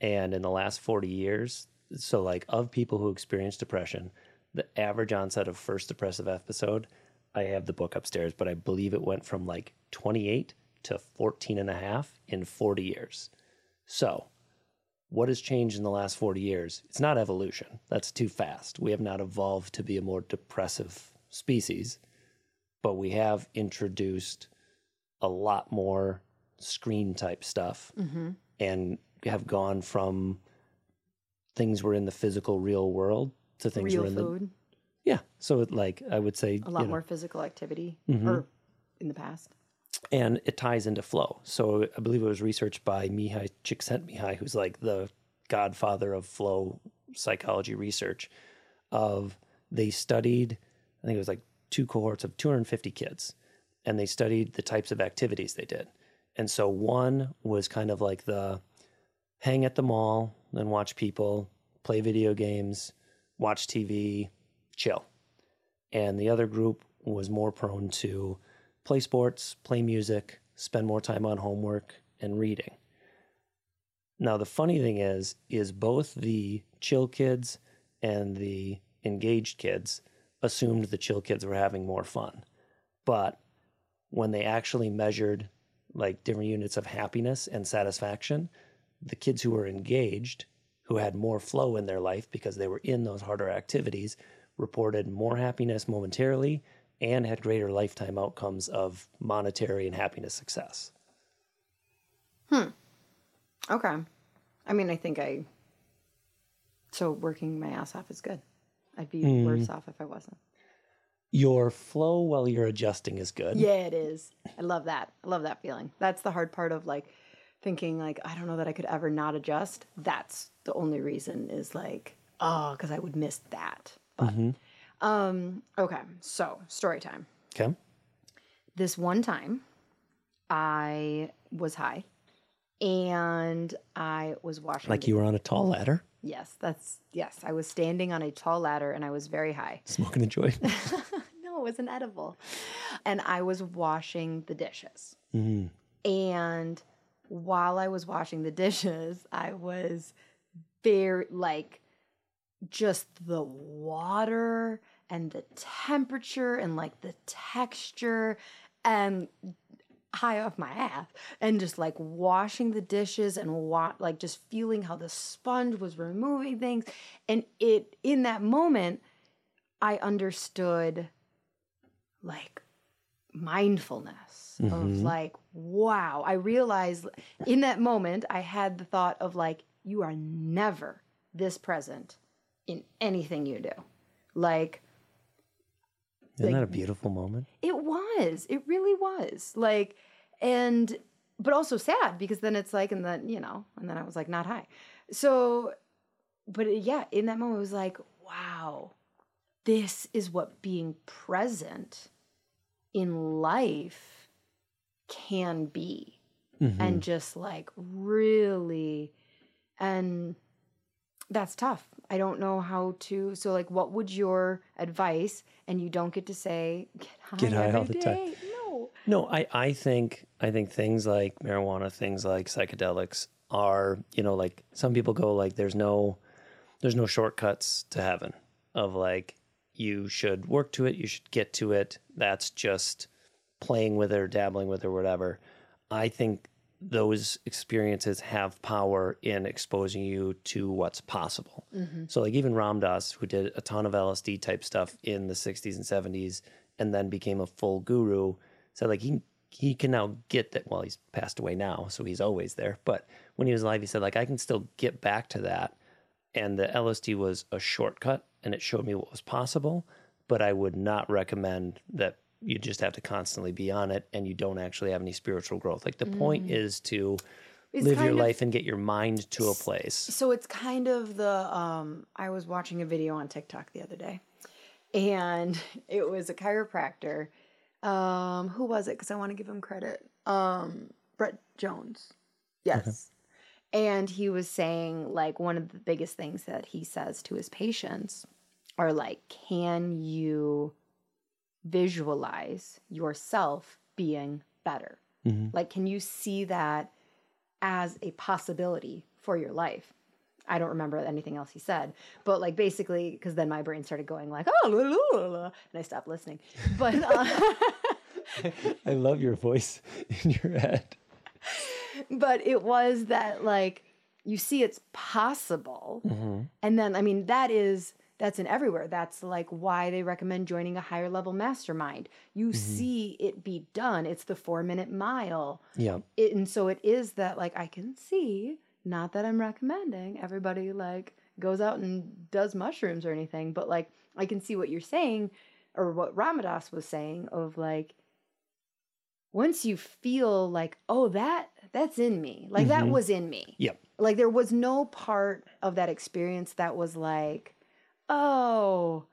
and in the last 40 years so like of people who experience depression the average onset of first depressive episode i have the book upstairs but i believe it went from like 28 to 14 and a half in 40 years. So what has changed in the last 40 years? It's not evolution. That's too fast. We have not evolved to be a more depressive species but we have introduced a lot more screen type stuff mm-hmm. and have gone from things were in the physical real world to things real were in the food yeah so it, like i would say a lot you know, more physical activity Mhm. or in the past and it ties into flow. So I believe it was researched by Mihaly Csikszentmihalyi, who's like the godfather of flow psychology research. Of they studied, I think it was like two cohorts of 250 kids, and they studied the types of activities they did. And so one was kind of like the hang at the mall and watch people, play video games, watch TV, chill. And the other group was more prone to play sports, play music, spend more time on homework and reading. Now the funny thing is is both the chill kids and the engaged kids assumed the chill kids were having more fun. But when they actually measured like different units of happiness and satisfaction, the kids who were engaged, who had more flow in their life because they were in those harder activities, reported more happiness momentarily and had greater lifetime outcomes of monetary and happiness success. Hmm. Okay i mean i think i so working my ass off is good i'd be Mm. worse off if i wasn't Your flow while you're adjusting is good. Yeah, it is. I love that. I love that feeling. That's the hard part of like thinking like I don't know that I could ever not adjust. That's the only reason is like oh because I would miss that. But um okay, so story time. Okay. This one time, I was high, and I was washing. Like the- you were on a tall ladder, Yes, that's yes. I was standing on a tall ladder, and I was very high. smoking a joint. no, it was an edible. And I was washing the dishes. Mhm. And while I was washing the dishes, I was very like just the water and the temperature and like the texture and high off my ass and just like washing the dishes and wa- like just feeling how the sponge was removing things and it in that moment I understood like mindfulness of Mhm. like wow i realized in that moment i had the thought of like you are never this present in anything you do. Like Isn't Like- that a beautiful moment? it was. It really was. Like and but also sad because then it's like and then you know and then i was like not high. So but yeah in that moment it was like wow this is what being present in life can be. Mhm. and just like really and that's tough i don't know how to so like what would your advice and you don't get to say get high, Get high all the time. no No, I, I think I think things like marijuana, things like psychedelics are, you know, like some people go like there's no there's no shortcuts to heaven of like you should work to it, you should get to it. That's just playing with it or dabbling with it or whatever. I think those experiences have power in exposing you to what's possible. Mm-hmm. So, like even Ram Dass, who did a ton of LSD type stuff in the 60s and 70s and then became a full guru, said like he he can now get that. Well, he's passed away now, so he's always there. But when he was alive, he said like I can still get back to that. And the LSD was a shortcut, and it showed me what was possible. But I would not recommend that you just have to constantly be on it, and you don't actually have any spiritual growth. Like the point is to It's live your of- life and get your mind to a place. So it's kind of the um I was watching a video on TikTok the other day and it was a chiropractor. Um who was it cuz I want to give him credit. Um Brett Jones. Yes. And he was saying like one of the biggest things that he says to his patients are like can you visualize yourself being better? Like can you see that as a possibility for your life. I don't remember anything else he said, but like basically, because then my brain started going like, oh, la, la, la, la," and I stopped listening. But uh, I love your voice in your head. but it was that like you see it's possible, and then I mean that is that's in everywhere. That's like why they recommend joining a higher level mastermind. You mm-hmm. see it be done. It's the four minute mile. Yeah. it, and so it is that like I can see, not that I'm recommending everybody like goes out and does mushrooms or anything, but like I can see what you're saying or what Ram Dass was saying of like once you feel like oh that that's in me like that mm-hmm. was in me Yep. like there was no part of that experience that was like oh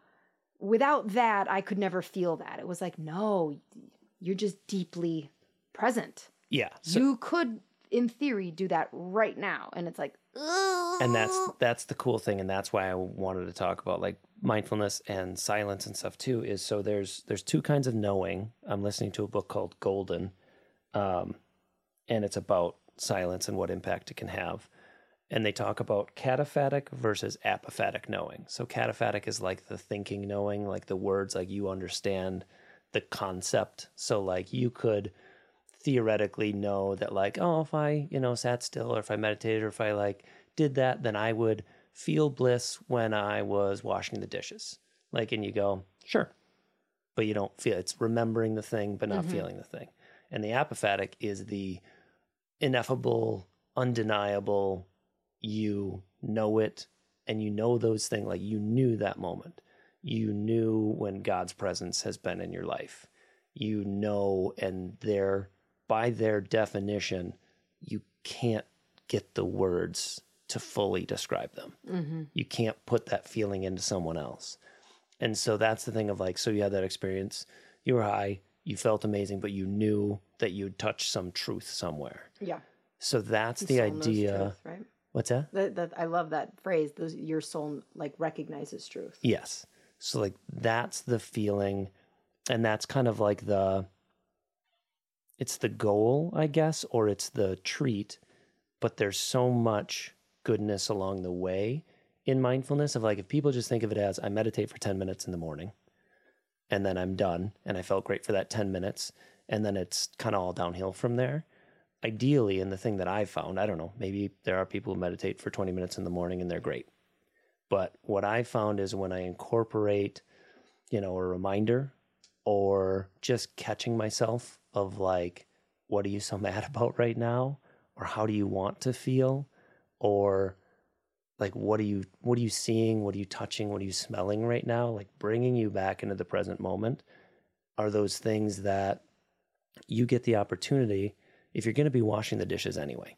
without that i could never feel that. It was like no you're just deeply present. Yeah. So, you could in theory do that right now and it's like and that's that's the cool thing and that's why i wanted to talk about like mindfulness and silence and stuff too is so there's there's two kinds of knowing. I'm listening to a book called golden um, and it's about silence and what impact it can have and they talk about cataphatic versus apophatic knowing. So cataphatic is like the thinking knowing like the words like you understand the concept. So like you could theoretically know that like oh if i you know sat still or if i meditated or if i like did that then i would feel bliss when i was washing the dishes. Like and you go sure. but you don't feel it's remembering the thing but not mm-hmm. feeling the thing. And the apophatic is the ineffable undeniable you know it and you know those things like you knew that moment. You knew when god's presence has been in your life. You know and their by their definition you can't get the words to fully describe them. You can't put that feeling into someone else. And so that's the thing of like so you had that experience. You were high. You felt amazing but you knew that you'd touched some truth somewhere. Yeah. So that's the idea truth, right what's that that, that i love that phrase those, your soul like recognizes truth Yes. So like that's the feeling and that's kind of like the it's the goal, I guess, or it's the treat, but there's so much goodness along the way in mindfulness of like if people just think of it as I meditate for 10 minutes in the morning and then I'm done and I felt great for that 10 minutes and then it's kind of all downhill from there. Ideally, and the thing that I've found, I don't know, maybe there are people who meditate for 20 minutes in the morning and they're great. But what I found is when I incorporate, you know, a reminder or just catching myself of like, what are you so mad about right now? Or how do you want to feel? Or like, what are you, what are you seeing? What are you touching? What are you smelling right now? Like bringing you back into the present moment are those things that you get the opportunity if you're going to be washing the dishes anyway.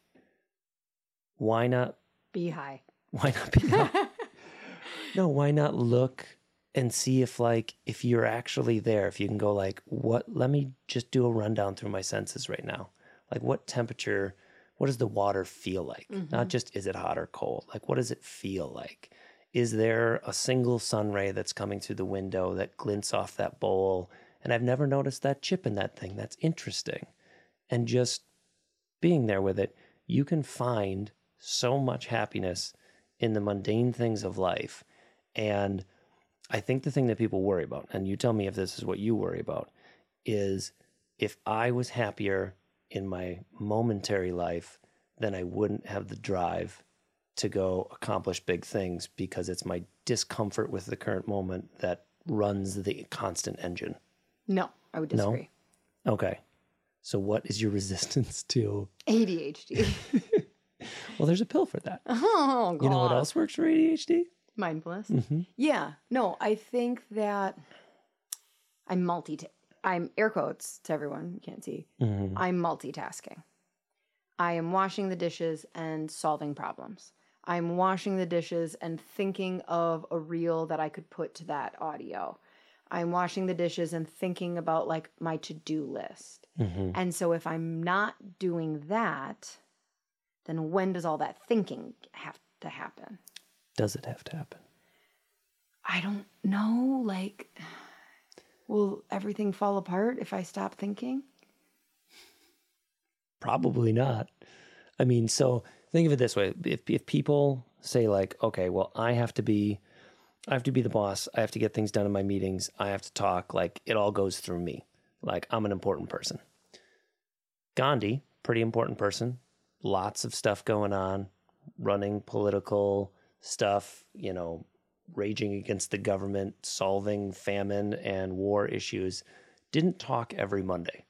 Why not be high. Why not be high? no why not look and see if like if you're actually there if you can go like what let me just do a rundown through my senses right now. Like what temperature what does the water feel like? Not mm-hmm. just is it hot or cold? Like what does it feel like? Is there a single sun ray that's coming through the window that glints off that bowl? And i've never noticed that chip in that thing. That's interesting and just being there with it you can find so much happiness in the mundane things of life. And I think the thing that people worry about, and you tell me if this is what you worry about, is if I was happier in my momentary life, then I wouldn't have the drive to go accomplish big things because it's my discomfort with the current moment that runs the constant engine. No, I would disagree. No? Okay. So what is your resistance to ADHD. Well, there's a pill for that. oh, God. You know what else works for ADHD? Mindfulness. Mm-hmm. Yeah. No, I think that I'm multi. I'm air quotes to everyone. You can't see. Mm-hmm. I'm multitasking. I am washing the dishes and solving problems. I'm washing the dishes and thinking of a reel that I could put to that audio. I'm washing the dishes and thinking about like my to do list. Mm-hmm. And so if I'm not doing that, then when does all that thinking have to happen? Does it have to happen? I don't know. Like, will everything fall apart if I stop thinking? Probably not. I mean, so think of it this way: if if people say like, okay, well, I have to be, I have to be the boss. I have to get things done in my meetings. I have to talk. Like it all goes through me. Like I'm an important person. Gandhi, pretty important person. Lots of stuff going on, running political stuff. You know, raging against the government, solving famine and war issues. Didn't talk every Monday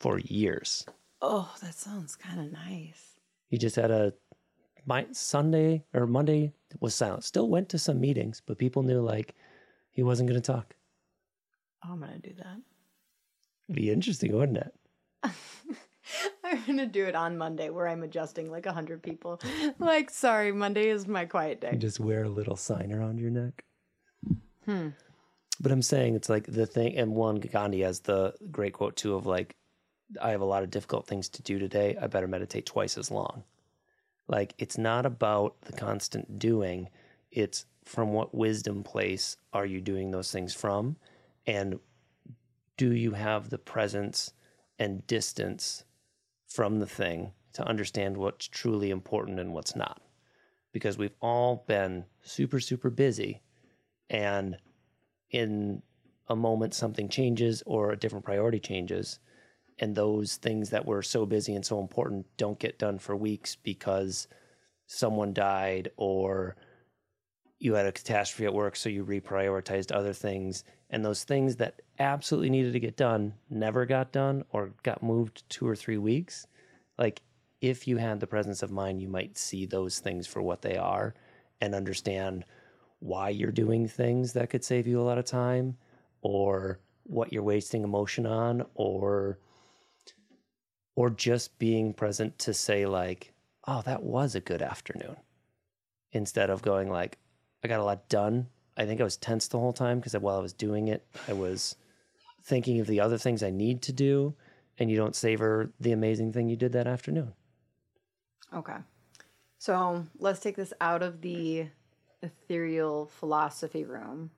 for years. Oh, that sounds kind of nice. He just had a my Sunday or Monday was silent. Still went to some meetings, but people knew like he wasn't going to talk. I'm going to do that. Be interesting, wouldn't it? I'm to do it on Monday where I'm adjusting like a 100 people. like, sorry, Monday is my quiet day. You just wear a little sign around your neck. Hmm. But I'm saying it's like the thing, and one Gandhi has the great quote too of like, I have a lot of difficult things to do today. I better meditate twice as long. Like, it's not about the constant doing, it's from what wisdom place are you doing those things from? And do you have the presence and distance from the thing to understand what's truly important and what's not? Because we've all been super, super busy. And in a moment, something changes or a different priority changes. And those things that were so busy and so important don't get done for weeks because someone died or you had a catastrophe at work, so you reprioritized other things. And those things that absolutely needed to get done never got done or got moved two or three weeks. Like, if you had the presence of mind, you might see those things for what they are and understand why you're doing things that could save you a lot of time or what you're wasting emotion on or or just being present to say like oh that was a good afternoon instead of going like i got a lot done i think i was tense the whole time because while i was doing it i was thinking of the other things i need to do and you don't savor the amazing thing you did that afternoon Okay. So let's take this out of the ethereal philosophy room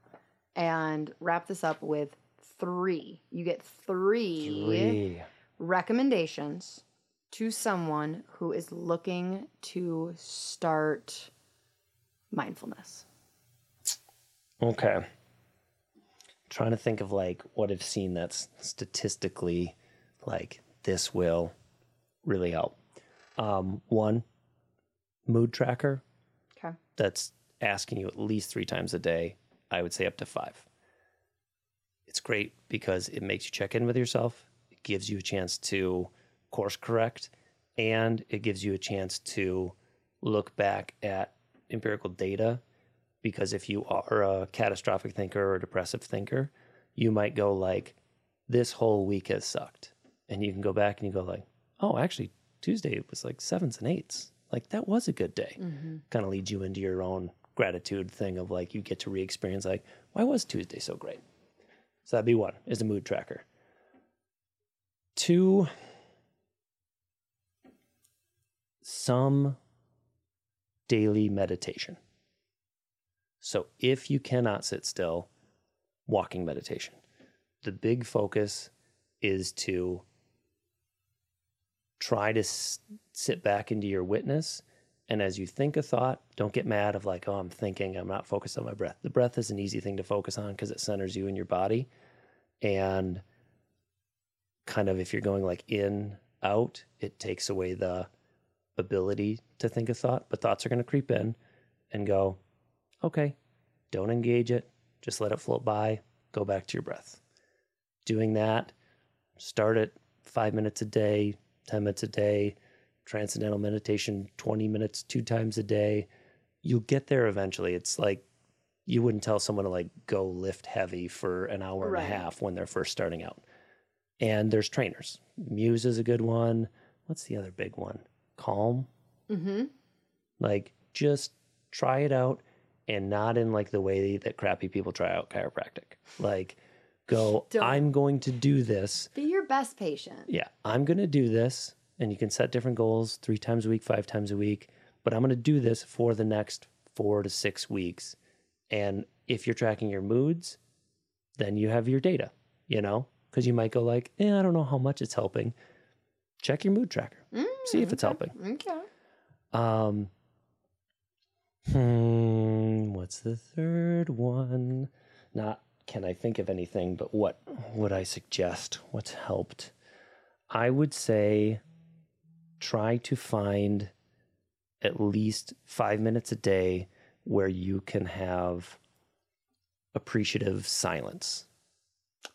and wrap this up with three. You get three, Three. recommendations to someone who is looking to start mindfulness. Okay. Trying to think of like what I've seen that's statistically like this will really help. Um, one, mood tracker Okay. that's asking you at least three times a day. I would say up to five. It's great because it makes you check in with yourself. It gives you a chance to course correct, and it gives you a chance to look back at empirical data. Because if you are a catastrophic thinker or a depressive thinker, you might go like, "This whole week has sucked," and you can go back and you go like, "Oh, actually, Tuesday was like sevens and eights. Like that was a good day." Mm-hmm. Kind of leads you into your own gratitude thing of like you get to re-experience like, "Why was Tuesday so great?" So that'd be one is a mood tracker. Two, some daily meditation. So if you cannot sit still, walking meditation. The big focus is to try to s- sit back into your witness. And as you think a thought, don't get mad of like, oh, I'm thinking, I'm not focused on my breath. The breath is an easy thing to focus on because it centers you in your body. And kind of if you're going like in out, it takes away the ability to think a thought, but thoughts are going to creep in and go, okay, don't engage it, just let it float by, go back to your breath. Doing that, start it five minutes a day, 10 minutes a day, transcendental meditation 20 minutes two times a day. You'll get there eventually. It's like you wouldn't tell someone to like go lift heavy for an hour Right. and a half when they're first starting out. And there's trainers. Muse is a good one. What's the other big one? Calm. Mm-hmm. Like just try it out and not in like the way that crappy people try out chiropractic. Like go, Don't. I'm going to do this. Be your best patient. Yeah, I'm going to do this. And you can set different goals three times a week, five times a week. But I'm going to do this for the next four to six weeks. And if you're tracking your moods, then you have your data, you know? Because you might go like, eh, I don't know how much it's helping. Check your mood tracker. See if it's helping. Okay. Um, hmm, what's the third one? Not can I think of anything, but what would I suggest? What's helped? I would say try to find at least five minutes a day where you can have appreciative silence.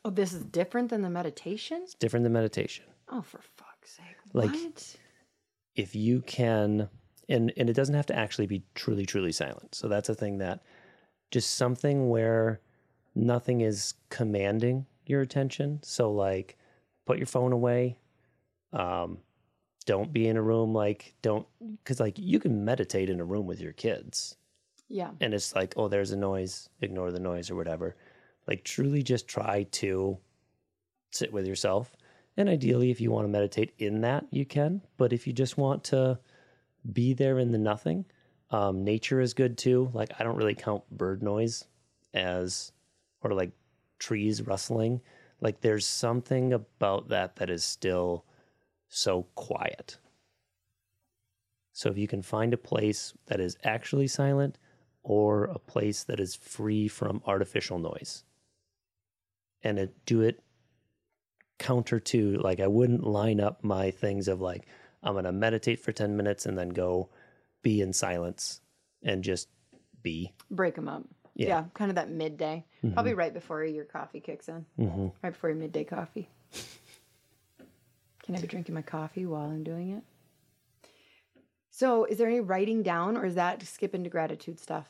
Oh, this is different than the meditation? It's different than meditation. Oh, for fuck's sake. Like- what? if you can and and it doesn't have to actually be truly truly silent. So that's a thing that just something where nothing is commanding your attention. So like put your phone away. Um don't be in a room like don't because like you can meditate in a room with your kids. Yeah. and it's like oh there's a noise ignore the noise or whatever. Like truly just try to sit with yourself. And ideally if you want to meditate in that you can. But if you just want to be there in the nothing. Um, nature is good too. Like i don't really count bird noise as or like trees rustling. Like there's something about that that is still so quiet. So if you can find a place that is actually silent or a place that is free from artificial noise and it, do it counter to like I wouldn't line up my things of like I'm going to meditate for 10 minutes and then go be in silence and just be. Break them up. Yeah. Yeah. kind of that midday. Probably right before your coffee kicks in. Mm-hmm. Right before your midday coffee. Can I be drinking my coffee while I'm doing it? So, is there any writing down or is that skip into gratitude stuff?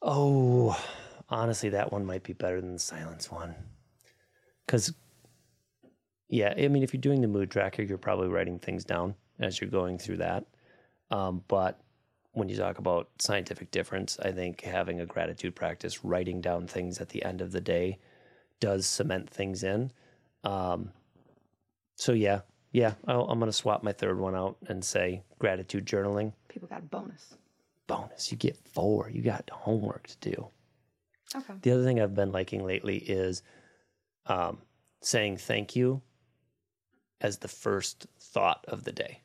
Oh, honestly, that one might be better than the silence one. Because, yeah, I mean, if you're doing the mood tracker, you're probably writing things down as you're going through that. Um, but when you talk about scientific difference, I think having a gratitude practice, writing down things at the end of the day, does cement things in. Um, so, yeah, yeah, I'll, I'm going to swap my third one out and say gratitude journaling. People got a bonus. Bonus, you get four. You got homework to do. Okay. The other thing I've been liking lately is um, saying thank you as the first thought of the day.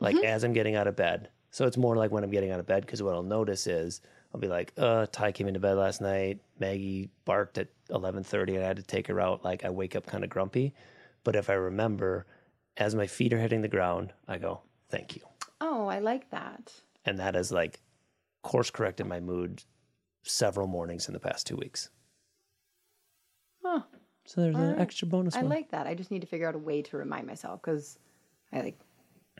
Like as I'm getting out of bed. So it's more like when I'm getting out of bed because what I'll notice is I'll be like, uh, Ty came into bed last night. Maggie barked at 11:30 and I had to take her out. Like I wake up kind of grumpy. But if I remember, as my feet are hitting the ground, I go, thank you. Oh, I like that. And that has like course corrected my mood several mornings in the past two weeks. Huh. So there's an Alright. extra bonus I one. like that. I just need to figure out a way to remind myself because I like,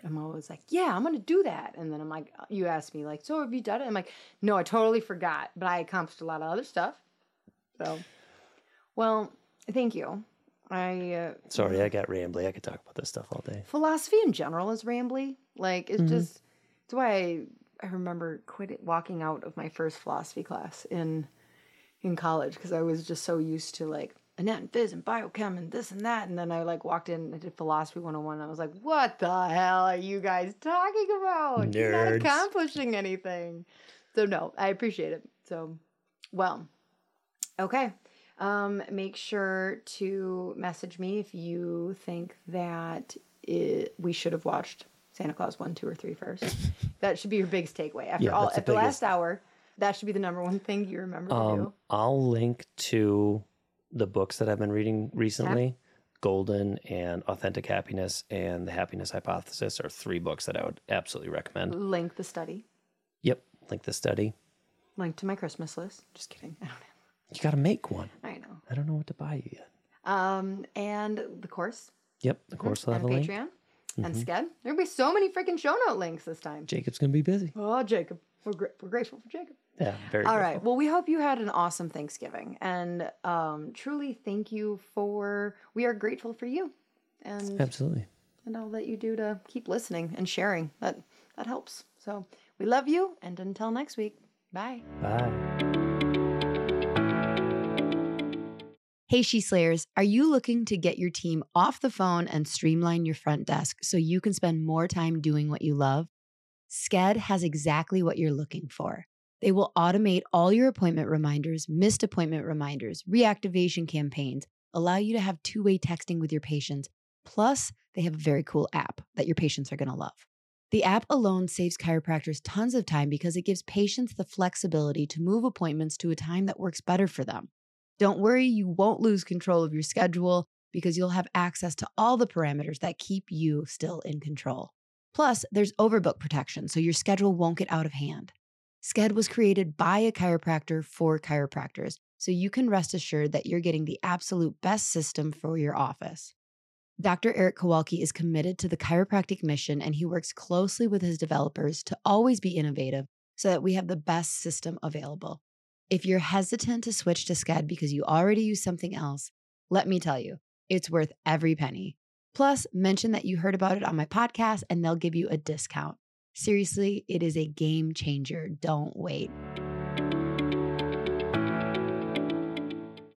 I'm always like, yeah, I'm going to do that. And then I'm like, you ask me, like, so have you done it? I'm like, no, I totally forgot, but I accomplished a lot of other stuff. So, well, thank you. I, uh, Sorry, I got rambly. I could talk about this stuff all day. philosophy in general is rambly. Like, it's just, it's why I, I remember quit walking out of my first philosophy class in, in college because I was just so used to like anat and Phys and biochem and this and that. And then I like walked in and did philosophy 101. And I was like, what the hell are you guys talking about? You're not accomplishing anything. So, no, I appreciate it. So, well, okay. Um, make sure to message me if you think that it, we should have watched Santa Claus 1, 2, or three first. that should be your biggest takeaway. After Yeah, all, that's the at the last hour, that should be the number one thing you remember to Um, do. I'll link to the books that I've been reading recently Golden and Authentic Happiness and The Happiness Hypothesis are three books that I would absolutely recommend. Link the study. Yep, link the study. Link to my Christmas list. Just kidding. I don't know. You got to make one. I know. I don't know what to buy you yet. Um, and the course. Yep, the course will and have a link. Patreon. And Sked. There'll be so many freaking show note links this time. Jacob's gonna be busy. Oh, Jacob. We're, gra- we're grateful for Jacob. Yeah, very. All grateful. right. Well, we hope you had an awesome Thanksgiving, and um, truly thank you for. We are grateful for you, and Absolutely. and all that you do to keep listening and sharing. That that helps. So we love you, and until next week, bye. Bye. Hey, She Slayers, are you looking to get your team off the phone and streamline your front desk so you can spend more time doing what you love? Sked has exactly what you're looking for. They will automate all your appointment reminders, missed appointment reminders, reactivation campaigns, allow you to have two way texting with your patients. Plus, they have a very cool app that your patients are going to love. The app alone saves chiropractors tons of time because it gives patients the flexibility to move appointments to a time that works better for them. Don't worry, you won't lose control of your schedule because you'll have access to all the parameters that keep you still in control. Plus, there's overbook protection, so your schedule won't get out of hand. Sked was created by a chiropractor for chiropractors, so you can rest assured that you're getting the absolute best system for your office. Dr. Eric Kowalki is committed to the chiropractic mission and he works closely with his developers to always be innovative so that we have the best system available. If you're hesitant to switch to Sked because you already use something else, let me tell you, it's worth every penny. Plus, mention that you heard about it on my podcast and they'll give you a discount. Seriously, it is a game changer. Don't wait.